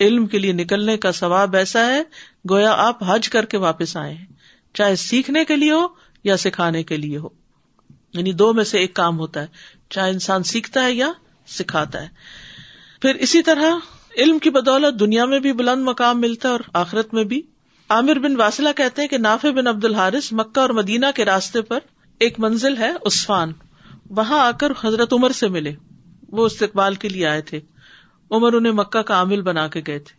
علم کے لیے نکلنے کا ثواب ایسا ہے گویا آپ حج کر کے واپس آئے ہیں چاہے سیکھنے کے لیے ہو یا سکھانے کے لیے ہو یعنی دو میں سے ایک کام ہوتا ہے چاہے انسان سیکھتا ہے یا سکھاتا ہے پھر اسی طرح علم کی بدولت دنیا میں بھی بلند مقام ملتا ہے اور آخرت میں بھی عامر بن واسلہ کہتے ہیں کہ نافع بن عبد الحرض مکہ اور مدینہ کے راستے پر ایک منزل ہے عثفان وہاں آ کر حضرت عمر سے ملے وہ استقبال کے لیے آئے تھے عمر انہیں مکہ کا عامل بنا کے گئے تھے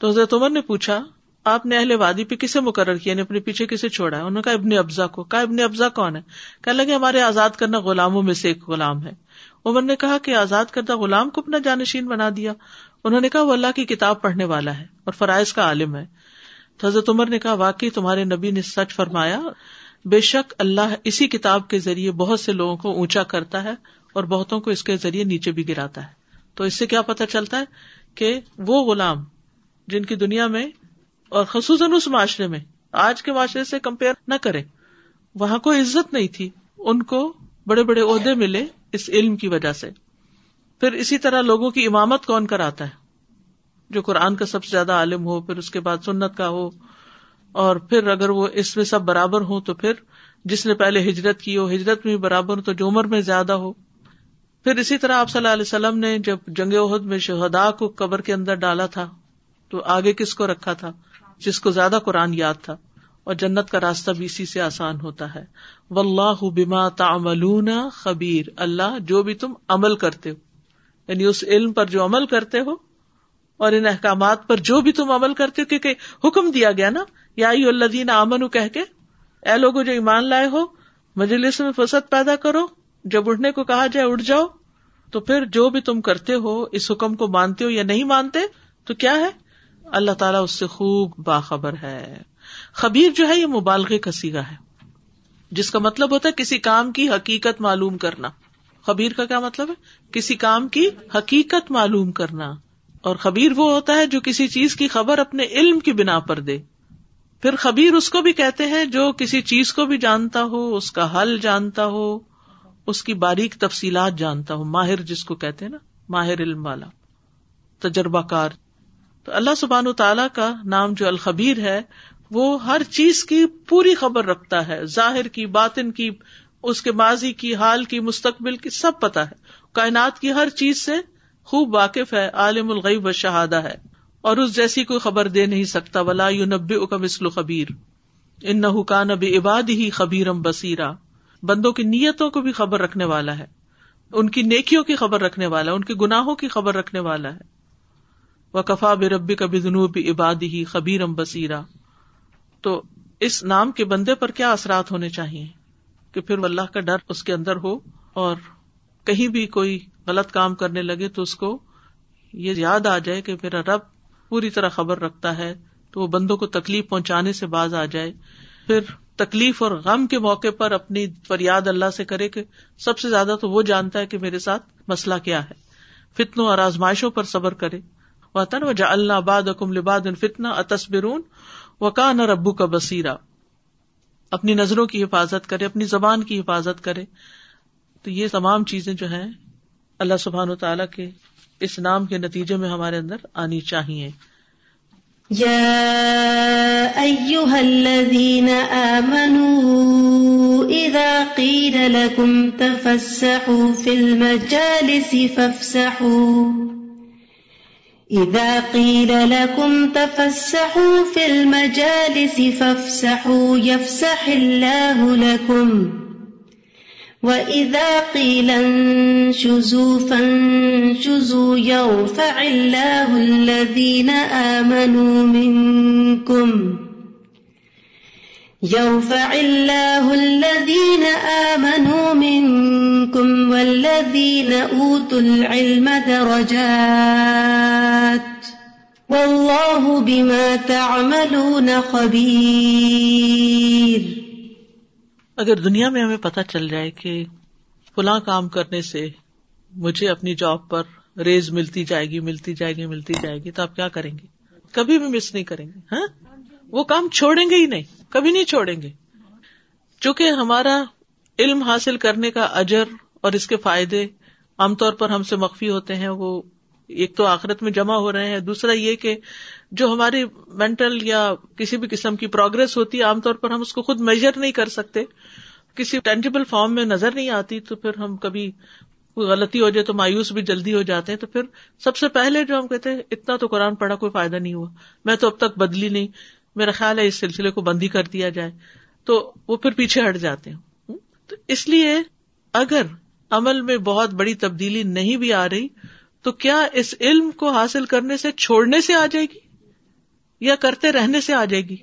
تو حضرت عمر نے پوچھا آپ نے اہل وادی پہ کسے مقرر کیا نے یعنی اپنے پیچھے کسے چھوڑا ہے انہوں نے کہا ابن ابزا کو کہا ابن ابزا کون ہے کہ ہمارے آزاد کرنا غلاموں میں سے ایک غلام ہے عمر نے کہا کہ آزاد کردہ غلام کو اپنا جانشین بنا دیا انہوں نے کہا وہ اللہ کی کتاب پڑھنے والا ہے اور فرائض کا عالم ہے تو حضرت عمر نے کہا واقعی تمہارے نبی نے سچ فرمایا بے شک اللہ اسی کتاب کے ذریعے بہت سے لوگوں کو اونچا کرتا ہے اور بہتوں کو اس کے ذریعے نیچے بھی گراتا ہے تو اس سے کیا پتا چلتا ہے کہ وہ غلام جن کی دنیا میں اور خصوصاً اس معاشرے میں آج کے معاشرے سے کمپیئر نہ کرے وہاں کو عزت نہیں تھی ان کو بڑے بڑے عہدے ملے اس علم کی وجہ سے پھر اسی طرح لوگوں کی امامت کون کر آتا ہے جو قرآن کا سب سے زیادہ عالم ہو پھر اس کے بعد سنت کا ہو اور پھر اگر وہ اس میں سب برابر ہو تو پھر جس نے پہلے ہجرت کی ہو ہجرت میں برابر ہو تو جو عمر میں زیادہ ہو پھر اسی طرح آپ صلی اللہ علیہ وسلم نے جب جنگ عہد میں شہدا کو قبر کے اندر ڈالا تھا تو آگے کس کو رکھا تھا جس کو زیادہ قرآن یاد تھا اور جنت کا راستہ بھی اسی سے آسان ہوتا ہے خبیر اللہ جو بھی تم عمل کرتے ہو یعنی اس علم پر جو عمل کرتے ہو اور ان احکامات پر جو بھی تم عمل کرتے ہو کیونکہ حکم دیا گیا نا یا یادین امن کے اے لوگوں جو ایمان لائے ہو مجلس میں فرصت پیدا کرو جب اٹھنے کو کہا جائے اٹھ جاؤ تو پھر جو بھی تم کرتے ہو اس حکم کو مانتے ہو یا نہیں مانتے تو کیا ہے اللہ تعالیٰ اس سے خوب باخبر ہے خبیر جو ہے یہ مبالغ کسی کا ہے جس کا مطلب ہوتا ہے کسی کام کی حقیقت معلوم کرنا خبیر کا کیا مطلب ہے کسی کام کی حقیقت معلوم کرنا اور خبیر وہ ہوتا ہے جو کسی چیز کی خبر اپنے علم کی بنا پر دے پھر خبیر اس کو بھی کہتے ہیں جو کسی چیز کو بھی جانتا ہو اس کا حل جانتا ہو اس کی باریک تفصیلات جانتا ہو ماہر جس کو کہتے ہیں نا ماہر علم والا تجربہ کار اللہ سبحان و تعالیٰ کا نام جو الخبیر ہے وہ ہر چیز کی پوری خبر رکھتا ہے ظاہر کی باطن کی اس کے ماضی کی حال کی مستقبل کی سب پتا ہے کائنات کی ہر چیز سے خوب واقف ہے عالم الغیب و شہادہ ہے اور اس جیسی کوئی خبر دے نہیں سکتا ولا نبی یونب اکمسل خبیر ان حکان نب عباد ہی خبیرم بسیرا بندوں کی نیتوں کو بھی خبر رکھنے والا ہے ان کی نیکیوں کی خبر رکھنے والا ہے ان کے گناہوں کی خبر رکھنے والا ہے وقفا ربی کبھی عبادی قبیر ام بسیرا تو اس نام کے بندے پر کیا اثرات ہونے چاہیے کہ پھر اللہ کا ڈر اس کے اندر ہو اور کہیں بھی کوئی غلط کام کرنے لگے تو اس کو یہ یاد آ جائے کہ میرا رب پوری طرح خبر رکھتا ہے تو وہ بندوں کو تکلیف پہنچانے سے باز آ جائے پھر تکلیف اور غم کے موقع پر اپنی فریاد اللہ سے کرے کہ سب سے زیادہ تو وہ جانتا ہے کہ میرے ساتھ مسئلہ کیا ہے فتنوں اور آزمائشوں پر صبر کرے وطن وجا اللہ باد لباد الفتنا اتسبرون و کان اور ابو کا بسیرا اپنی نظروں کی حفاظت کرے اپنی زبان کی حفاظت کرے تو یہ تمام چیزیں جو ہیں اللہ سبحان و تعالیٰ کے اس نام کے نتیجے میں ہمارے اندر آنی چاہیے يا أيها الذين آمنوا إذا قيل لكم تفسحوا في المجالس فافسحوا إذا قيل لكم تفسحوا في المجالس فافسحوا يفسح الله لكم وإذا قيل انشزوا فانشزوا يرفع الله الذين آمنوا منكم يرفع الله الذين آمنوا منكم منكم والذين العلم درجات والله بما تعملون خبير اگر دنیا میں ہمیں پتہ چل جائے کہ فلاں کام کرنے سے مجھے اپنی جاب پر ریز ملتی جائے گی ملتی جائے گی ملتی جائے گی تو آپ کیا کریں گے کبھی بھی مس نہیں کریں گے ہاں وہ کام چھوڑیں گے ہی نہیں کبھی نہیں چھوڑیں گے چونکہ ہمارا علم حاصل کرنے کا اجر اور اس کے فائدے عام طور پر ہم سے مخفی ہوتے ہیں وہ ایک تو آخرت میں جمع ہو رہے ہیں دوسرا یہ کہ جو ہماری مینٹل یا کسی بھی قسم کی پروگرس ہوتی ہے عام طور پر ہم اس کو خود میجر نہیں کر سکتے کسی ٹینجیبل فارم میں نظر نہیں آتی تو پھر ہم کبھی کوئی غلطی ہو جائے تو مایوس بھی جلدی ہو جاتے ہیں تو پھر سب سے پہلے جو ہم کہتے ہیں اتنا تو قرآن پڑھا کوئی فائدہ نہیں ہوا میں تو اب تک بدلی نہیں میرا خیال ہے اس سلسلے کو بند ہی کر دیا جائے تو وہ پھر پیچھے ہٹ جاتے ہیں تو اس لیے اگر عمل میں بہت بڑی تبدیلی نہیں بھی آ رہی تو کیا اس علم کو حاصل کرنے سے چھوڑنے سے آ جائے گی یا کرتے رہنے سے آ جائے گی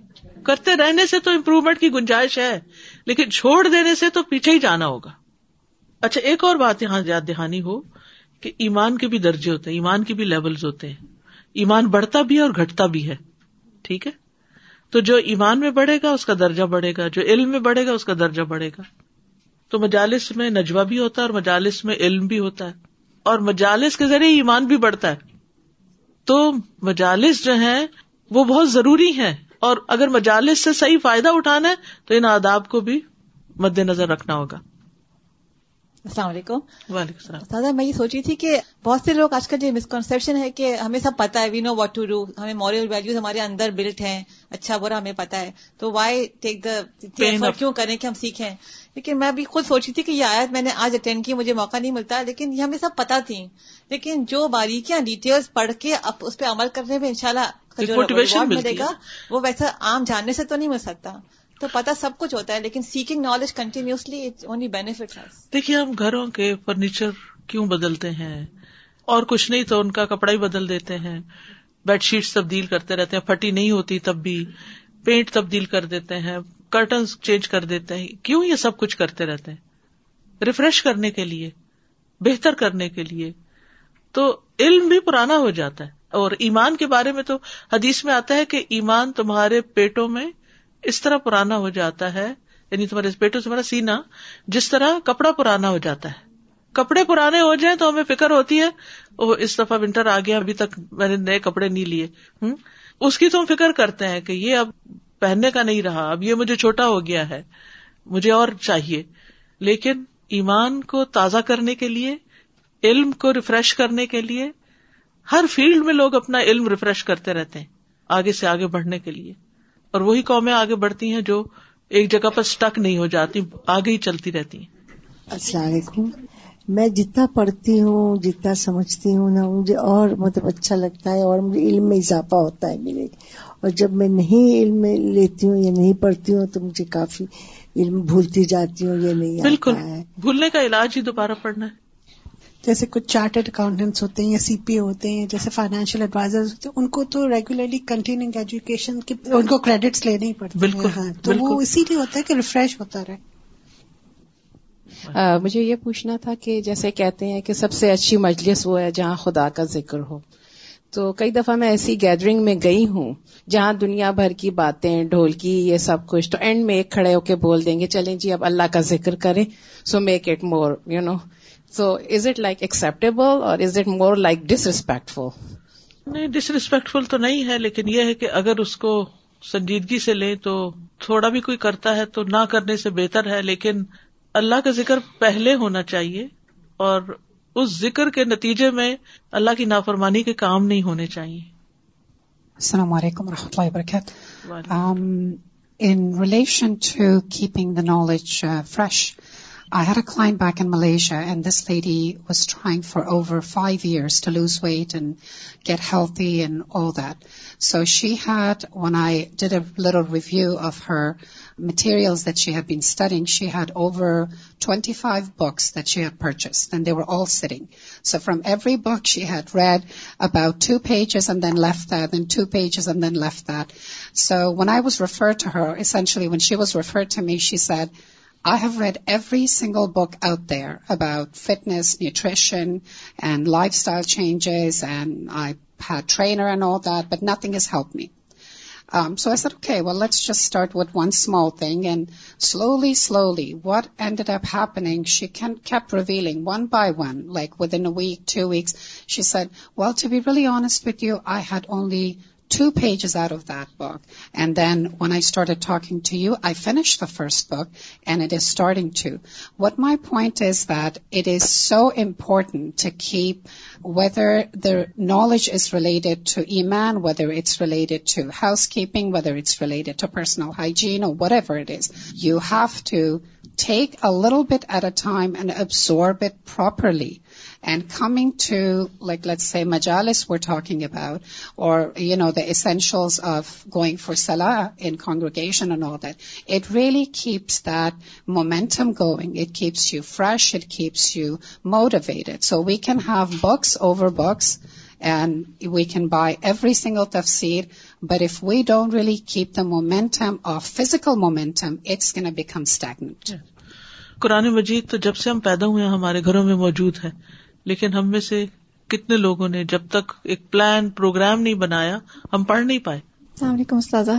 کرتے رہنے سے تو امپروومنٹ کی گنجائش ہے لیکن چھوڑ دینے سے تو پیچھے ہی جانا ہوگا اچھا ایک اور بات یہاں یاد دہانی ہو کہ ایمان کے بھی درجے ہوتے ہیں ایمان کے بھی لیولز ہوتے ہیں ایمان بڑھتا بھی ہے اور گھٹتا بھی ہے ٹھیک ہے تو جو ایمان میں بڑھے گا اس کا درجہ بڑھے گا جو علم میں بڑھے گا اس کا درجہ بڑھے گا تو مجالس میں نجوہ بھی ہوتا ہے اور مجالس میں علم بھی ہوتا ہے اور مجالس کے ذریعے ایمان بھی بڑھتا ہے تو مجالس جو ہیں وہ بہت ضروری ہیں اور اگر مجالس سے صحیح فائدہ اٹھانا ہے تو ان آداب کو بھی مد نظر رکھنا ہوگا السلام علیکم وعلیکم السلام سادہ میں یہ سوچی تھی کہ بہت سے لوگ آج کل یہ مسکنسپشن ہے کہ ہمیں سب پتا ہے we know what to do ہمیں مورل ویلوز ہمارے اندر بلٹ ہیں اچھا برا ہمیں پتا ہے تو وائی ٹیک دا کیوں کریں کہ ہم سیکھیں لیکن میں بھی خود سوچی تھی کہ یہ آیت میں نے آج اٹینڈ کی مجھے موقع نہیں ملتا لیکن یہ ہمیں سب پتا تھی لیکن جو باریکیاں ڈیٹیلز پڑھ کے اب اس پہ عمل کرنے میں ان شاء اللہ موٹیویشن ملے گا وہ ویسا عام جاننے سے تو نہیں مل سکتا تو پتا سب کچھ ہوتا ہے لیکن seeking knowledge continuously only benefit دیکھیے ہم گھروں کے فرنیچر کیوں بدلتے ہیں اور کچھ نہیں تو ان کا کپڑا ہی بدل دیتے ہیں بیڈ شیٹس تبدیل کرتے رہتے ہیں پھٹی نہیں ہوتی تب بھی پینٹ تبدیل کر دیتے ہیں کرٹنس چینج کر دیتے ہیں کیوں یہ سب کچھ کرتے رہتے ہیں ریفریش کرنے کے لیے بہتر کرنے کے لیے تو علم بھی پرانا ہو جاتا ہے اور ایمان کے بارے میں تو حدیث میں آتا ہے کہ ایمان تمہارے پیٹوں میں اس طرح پرانا ہو جاتا ہے یعنی تمہارے پیٹوں سے سینا جس طرح کپڑا پرانا ہو جاتا ہے کپڑے پرانے ہو جائیں تو ہمیں فکر ہوتی ہے وہ اس دفعہ ونٹر آ گیا ابھی تک میں نے نئے کپڑے نہیں لیے اس کی تو ہم فکر کرتے ہیں کہ یہ اب پہننے کا نہیں رہا اب یہ مجھے چھوٹا ہو گیا ہے مجھے اور چاہیے لیکن ایمان کو تازہ کرنے کے لیے علم کو ریفریش کرنے کے لیے ہر فیلڈ میں لوگ اپنا علم ریفریش کرتے رہتے ہیں آگے سے آگے بڑھنے کے لیے اور وہی قومیں آگے بڑھتی ہیں جو ایک جگہ پر اسٹک نہیں ہو جاتی آگے ہی چلتی رہتی ہیں السلام علیکم میں جتنا پڑھتی ہوں جتنا سمجھتی ہوں نا مجھے اور مطلب اچھا لگتا ہے اور مجھے علم میں اضافہ ہوتا ہے میرے اور جب میں نہیں علم لیتی ہوں یا نہیں پڑھتی ہوں تو مجھے کافی علم بھولتی جاتی ہوں یہ نہیں بالکل بھولنے کا علاج ہی دوبارہ پڑھنا ہے جیسے کچھ چارٹرڈ اکاؤنٹینٹس ہوتے ہیں یا سی پی ہوتے ہیں جیسے فائنینشیل ایڈوائزر ہوتے ہیں ان کو تو ریگولرلی کنٹینیوگ ایجوکیشن کے ان کو کریڈٹس لینے ہی پڑتے بالکل ہاں تو وہ اسی لیے ہوتا ہے کہ ریفریش ہوتا رہے مجھے یہ پوچھنا تھا کہ جیسے کہتے ہیں کہ سب سے اچھی مجلس وہ ہے جہاں خدا کا ذکر ہو تو کئی دفعہ میں ایسی گیدرنگ میں گئی ہوں جہاں دنیا بھر کی باتیں ڈھولکی یہ سب کچھ تو اینڈ میں ایک کھڑے ہو کے بول دیں گے چلیں جی اب اللہ کا ذکر کریں so make it more you know so is it like acceptable or is it more like disrespectful نہیں ڈس ریسپیکٹ فل تو نہیں ہے لیکن یہ ہے کہ اگر اس کو سنجیدگی سے لیں تو تھوڑا بھی کوئی کرتا ہے تو نہ کرنے سے بہتر ہے لیکن اللہ کا ذکر پہلے ہونا چاہیے اور اس ذکر کے نتیجے میں اللہ کی نافرمانی کے کام نہیں ہونے چاہیے السلام علیکم و relation to keeping the knowledge fresh I had a client back in Malaysia and this lady was trying for over five years to lose weight and get healthy and all that so she had one I did a little review of her materials that she had been studying, she had over 25 books that she had purchased, and they were all sitting. So from every book she had read about 2 pages and then left that, and 2 pages and then left that. So when I was referred to her, essentially when she was referred to me, she said, I have read every single book out there about fitness, nutrition, and lifestyle changes, and I had a trainer and all that, but nothing has helped me. Um, so I said, okay, well, let's just start with one small thing. And slowly, slowly, what ended up happening, she kept revealing one by one, like within a week, 2 weeks, she said, well, to be really honest with you, I had only 2 pages out of that book. And then when I started talking to you, I finished the first book, and it is starting to. What my point is that it is so important to keep, whether the knowledge is related to Iman, whether it's related to housekeeping, whether it's related to personal hygiene or whatever it is, you have to take a little bit at a time and absorb it properly. And coming to like let see مجالس we're talking about or you know the essentials of going for سلح in congregation an oh it really keeps that momentum going it keeps you fresh it keeps you more aware so we can have books over books and we can buy every single تفسیر but if we don't really keep the momentum of physical momentum it's can اے بیکم اسٹیک قرآن مجید تو جب سے ہم پیدا ہوئے ہمارے گھروں میں موجود ہیں لیکن ہم میں سے کتنے لوگوں نے جب تک ایک پلان پروگرام نہیں بنایا ہم پڑھ نہیں پائے السلام علیکم استاذ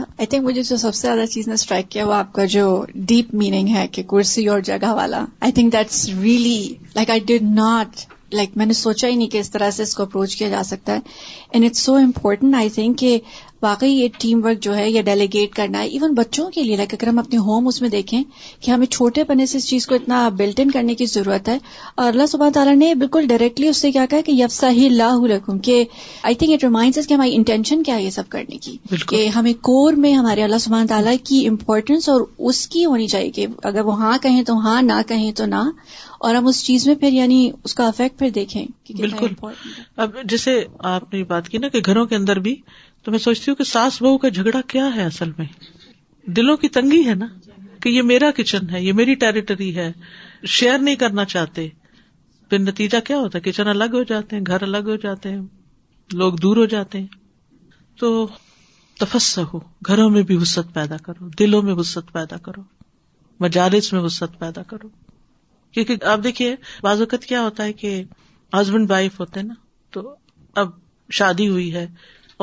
جو سب سے زیادہ چیز نے اسٹرائک کیا وہ آپ کا جو ڈیپ میننگ ہے کہ کرسی اور جگہ والا I think that's really like I did not like میں نے سوچا ہی نہیں کہ اس طرح سے اس کو اپروچ کیا جا سکتا ہے and it's so important I think کہ واقعی یہ ٹیم ورک جو ہے یا ڈیلیگیٹ کرنا ہے ایون بچوں کے لیے لائک اگر ہم اپنے ہوم اس میں دیکھیں کہ ہمیں چھوٹے پنے سے اس چیز کو اتنا بلٹ ان کرنے کی ضرورت ہے اور اللہ سبحانہ تعالیٰ نے بالکل ڈائریکٹلی اس سے کیا کہا کہ یفسا ہی لاہ کہ آئی تھنک اٹ ریمائنڈ کہ ہماری انٹینشن کیا ہے یہ سب کرنے کی کہ ہمیں کور میں ہمارے اللہ سبحانہ تعالیٰ کی امپورٹینس اور اس کی ہونی چاہیے کہ اگر وہ ہاں کہیں تو ہاں نہ کہیں تو نہ اور ہم اس چیز میں پھر یعنی اس کا افیکٹ پھر دیکھیں بالکل اب جیسے آپ نے بات کی نا کہ گھروں کے اندر بھی تو میں سوچتی ہوں کہ ساس بہو کا جھگڑا کیا ہے اصل میں دلوں کی تنگی ہے نا کہ یہ میرا کچن ہے یہ میری ٹریٹری ہے شیئر نہیں کرنا چاہتے پھر نتیجہ کیا ہوتا ہے کچن الگ ہو جاتے ہیں گھر الگ ہو جاتے ہیں لوگ دور ہو جاتے ہیں تو تفس ہو گھروں میں بھی وسط پیدا کرو دلوں میں وسط پیدا کرو مجالس میں وسط پیدا کرو کیونکہ آپ دیکھیے بعض اوقات کیا ہوتا ہے کہ ہسبینڈ وائف ہوتے ہیں نا تو اب شادی ہوئی ہے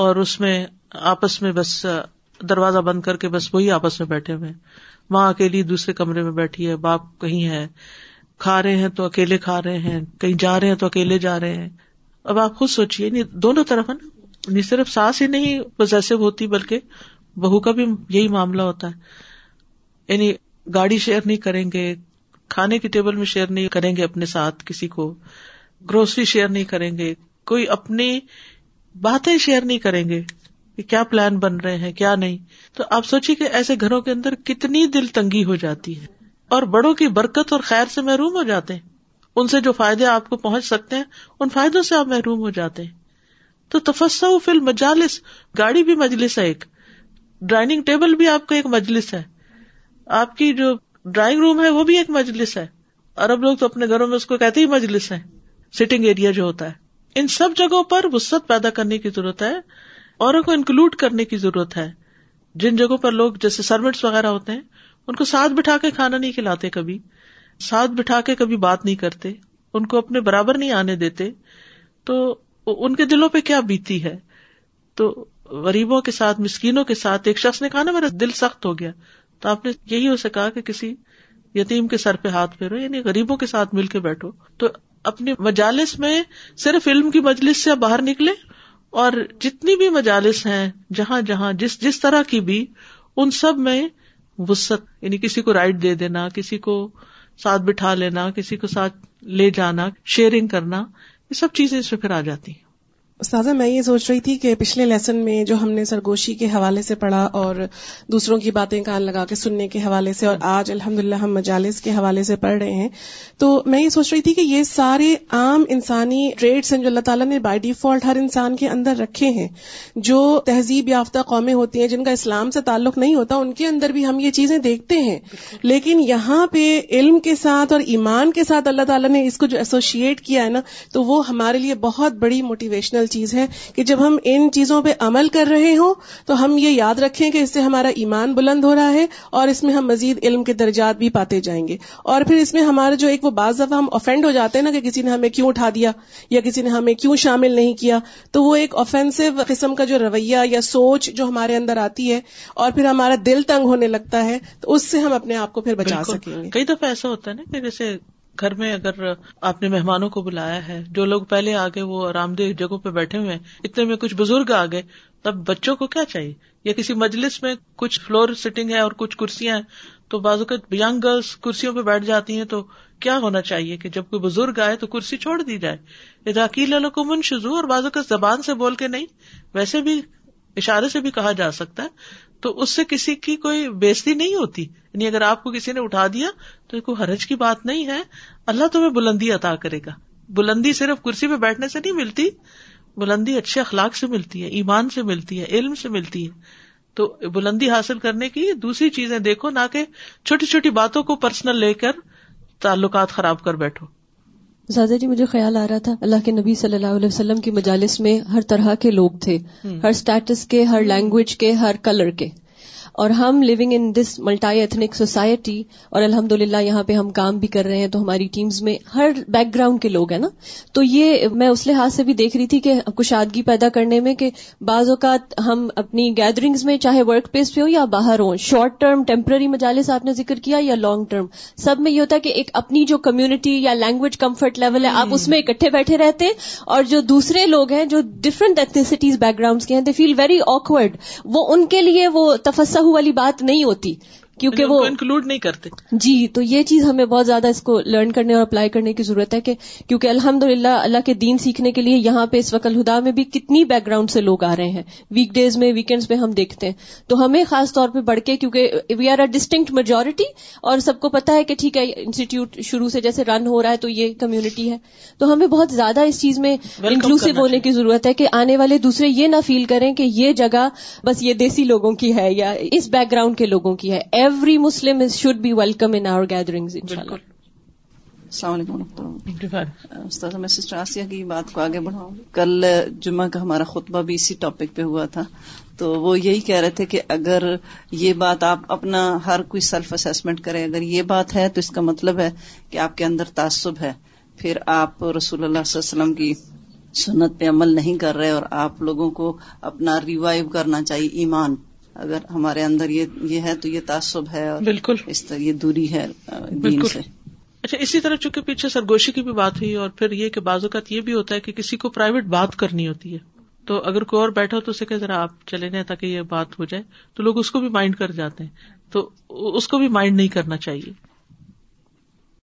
اور اس میں آپس میں بس دروازہ بند کر کے بس وہی آپس میں بیٹھے ہوئے ماں اکیلی دوسرے کمرے میں بیٹھی ہے باپ کہیں ہے کھا رہے ہیں تو اکیلے کھا رہے ہیں کہیں جا رہے ہیں تو اکیلے جا رہے ہیں اب آپ خود سوچیے یعنی دونوں طرف ہے نا یعنی صرف ساس ہی نہیں پوزیسو ہوتی بلکہ بہو کا بھی یہی معاملہ ہوتا ہے یعنی گاڑی شیئر نہیں کریں گے کھانے کی ٹیبل میں شیئر نہیں کریں گے اپنے ساتھ کسی کو گروسری شیئر نہیں کریں گے کوئی اپنی باتیں شیئر نہیں کریں گے کہ کیا پلان بن رہے ہیں کیا نہیں تو آپ سوچیے کہ ایسے گھروں کے اندر کتنی دل تنگی ہو جاتی ہے اور بڑوں کی برکت اور خیر سے محروم ہو جاتے ہیں ان سے جو فائدے آپ کو پہنچ سکتے ہیں ان فائدوں سے آپ محروم ہو جاتے ہیں تو تفسا فل مجالس گاڑی بھی مجلس ہے ایک ڈائننگ ٹیبل بھی آپ کا ایک مجلس ہے آپ کی جو ڈرائنگ روم ہے وہ بھی ایک مجلس ہے عرب لوگ تو اپنے گھروں میں اس کو کہتے ہی مجلس ہے سٹنگ ایریا جو ہوتا ہے ان سب جگہوں پر وسط پیدا کرنے کی ضرورت ہے اوروں کو انکلوڈ کرنے کی ضرورت ہے جن جگہوں پر لوگ جیسے سروٹس وغیرہ ہوتے ہیں ان کو ساتھ بٹھا کے کھانا نہیں کھلاتے کبھی ساتھ بٹھا کے کبھی بات نہیں کرتے ان کو اپنے برابر نہیں آنے دیتے تو ان کے دلوں پہ کیا بیتی ہے تو غریبوں کے ساتھ مسکینوں کے ساتھ ایک شخص نے کہا نا میرا دل سخت ہو گیا تو آپ نے یہی اسے کہا کہ کسی یتیم کے سر پہ ہاتھ پھیرو یعنی غریبوں کے ساتھ مل کے بیٹھو تو اپنی مجالس میں صرف علم کی مجلس سے باہر نکلے اور جتنی بھی مجالس ہیں جہاں جہاں جس جس طرح کی بھی ان سب میں وسط یعنی کسی کو رائٹ دے دینا کسی کو ساتھ بٹھا لینا کسی کو ساتھ لے جانا شیئرنگ کرنا یہ سب چیزیں اس میں پھر آ جاتی ہیں استاذہ میں یہ سوچ رہی تھی کہ پچھلے لیسن میں جو ہم نے سرگوشی کے حوالے سے پڑھا اور دوسروں کی باتیں کان لگا کے سننے کے حوالے سے اور آج الحمد ہم مجالس کے حوالے سے پڑھ رہے ہیں تو میں یہ سوچ رہی تھی کہ یہ سارے عام انسانی ٹریڈس ہیں جو اللہ تعالیٰ نے بائی ڈیفالٹ ہر انسان کے اندر رکھے ہیں جو تہذیب یافتہ قومیں ہوتی ہیں جن کا اسلام سے تعلق نہیں ہوتا ان کے اندر بھی ہم یہ چیزیں دیکھتے ہیں لیکن یہاں پہ علم کے ساتھ اور ایمان کے ساتھ اللہ تعالیٰ نے اس کو جو ایسوشیٹ کیا ہے نا تو وہ ہمارے لیے بہت بڑی موٹیویشنل چیز ہے کہ جب ہم ان چیزوں پہ عمل کر رہے ہوں تو ہم یہ یاد رکھیں کہ اس سے ہمارا ایمان بلند ہو رہا ہے اور اس میں ہم مزید علم کے درجات بھی پاتے جائیں گے اور پھر اس میں ہمارا جو ایک وہ بعض دفعہ ہم آفینڈ ہو جاتے ہیں نا کہ کسی نے ہمیں کیوں اٹھا دیا یا کسی نے ہمیں کیوں شامل نہیں کیا تو وہ ایک آفینسو قسم کا جو رویہ یا سوچ جو ہمارے اندر آتی ہے اور پھر ہمارا دل تنگ ہونے لگتا ہے تو اس سے ہم اپنے آپ کو پھر بچا سکیں گے کئی دفعہ ایسا ہوتا ہے نا کہ جیسے گھر میں اگر آپ نے مہمانوں کو بلایا ہے جو لوگ پہلے آگے وہ آرام دہ جگہوں پہ بیٹھے ہوئے ہیں اتنے میں کچھ بزرگ آ گئے تب بچوں کو کیا چاہیے یا کسی مجلس میں کچھ فلور سیٹنگ ہے اور کچھ کرسیاں ہیں تو بازو کا یگ گرلس کرسیوں پہ بیٹھ جاتی ہیں تو کیا ہونا چاہیے کہ جب کوئی بزرگ آئے تو کرسی چھوڑ دی جائے یہ ذکیل کو من شزو اور بازوق زبان سے بول کے نہیں ویسے بھی اشارے سے بھی کہا جا سکتا ہے تو اس سے کسی کی کوئی بےزتی نہیں ہوتی یعنی اگر آپ کو کسی نے اٹھا دیا تو کوئی حرج کی بات نہیں ہے اللہ تمہیں بلندی عطا کرے گا بلندی صرف کرسی پہ بیٹھنے سے نہیں ملتی بلندی اچھے اخلاق سے ملتی ہے ایمان سے ملتی ہے علم سے ملتی ہے تو بلندی حاصل کرنے کی دوسری چیزیں دیکھو نہ کہ چھوٹی چھوٹی باتوں کو پرسنل لے کر تعلقات خراب کر بیٹھو زیادہ جی مجھے خیال آ رہا تھا اللہ کے نبی صلی اللہ علیہ وسلم کی مجالس میں ہر طرح کے لوگ تھے ہر اسٹیٹس کے ہر لینگویج کے ہر کلر کے اور ہم living in this multi ethnic society اور الحمد للہ یہاں پہ ہم کام بھی کر رہے ہیں تو ہماری ٹیمز میں ہر بیک گراؤنڈ کے لوگ ہیں نا تو یہ میں اس لحاظ سے بھی دیکھ رہی تھی کہ کشادگی پیدا کرنے میں کہ بعض اوقات ہم اپنی گیدرنگز میں چاہے ورک پلیس پہ ہو یا باہر ہوں شارٹ ٹرم ٹیمپرری مجالس آپ نے ذکر کیا یا لانگ ٹرم سب میں یہ ہوتا ہے کہ ایک اپنی جو کمیونٹی یا لینگویج کمفرٹ لیول ہے آپ اس میں اکٹھے بیٹھے رہتے اور جو دوسرے لوگ ہیں جو ڈفرنٹ ایتھنیسٹیز بیک گراؤنڈس کے ہیں دے فیل ویری آکورڈ وہ ان کے لیے وہ تفسم والی بات نہیں ہوتی کیونکہ وہ انکلوڈ نہیں کرتے جی تو یہ چیز ہمیں بہت زیادہ اس کو لرن کرنے اور اپلائی کرنے کی ضرورت ہے کہ کیونکہ الحمد للہ اللہ کے دین سیکھنے کے لیے یہاں پہ اس وقت الہدا میں بھی کتنی بیک گراؤنڈ سے لوگ آ رہے ہیں ویک ڈیز میں ویکینڈز میں ہم دیکھتے ہیں تو ہمیں خاص طور پہ بڑھ کے کیونکہ we are a distinct majority اور سب کو پتا ہے کہ ٹھیک ہے انسٹیٹیوٹ شروع سے جیسے رن ہو رہا ہے تو یہ کمیونٹی ہے تو ہمیں بہت زیادہ اس چیز میں انکلوسو ہونے کی ضرورت ہے کہ آنے والے دوسرے یہ نہ فیل کریں کہ یہ جگہ بس یہ دیسی لوگوں کی ہے یا اس بیک گراؤنڈ کے لوگوں کی ہے every Muslim should be welcome in our gathering السلام علیکم uh, استاذ میں سسٹر آسیہ کی بات کو آگے بڑھاؤں کل جمعہ کا ہمارا خطبہ بھی اسی ٹاپک پہ ہوا تھا تو وہ یہی کہہ رہے تھے کہ اگر یہ بات آپ اپنا ہر کوئی سیلف اسیسمنٹ کرے اگر یہ بات ہے تو اس کا مطلب ہے کہ آپ کے اندر تعصب ہے پھر آپ رسول اللہ علیہ وسلم کی سنت پہ عمل نہیں کر رہے اور آپ لوگوں کو اپنا ریوائو کرنا چاہیے ایمان اگر ہمارے اندر یہ یہ ہے تو یہ تعصب ہے بالکل اس طرح یہ دوری ہے بالکل اچھا اسی طرح چونکہ پیچھے سرگوشی کی بھی بات ہوئی اور پھر یہ کہ بعض اوقات یہ بھی ہوتا ہے کہ کسی کو پرائیویٹ بات کرنی ہوتی ہے تو اگر کوئی اور بیٹھا ہو تو اسے کہ ذرا آپ چلے جائیں تاکہ یہ بات ہو جائے تو لوگ اس کو بھی مائنڈ کر جاتے ہیں تو اس کو بھی مائنڈ نہیں کرنا چاہیے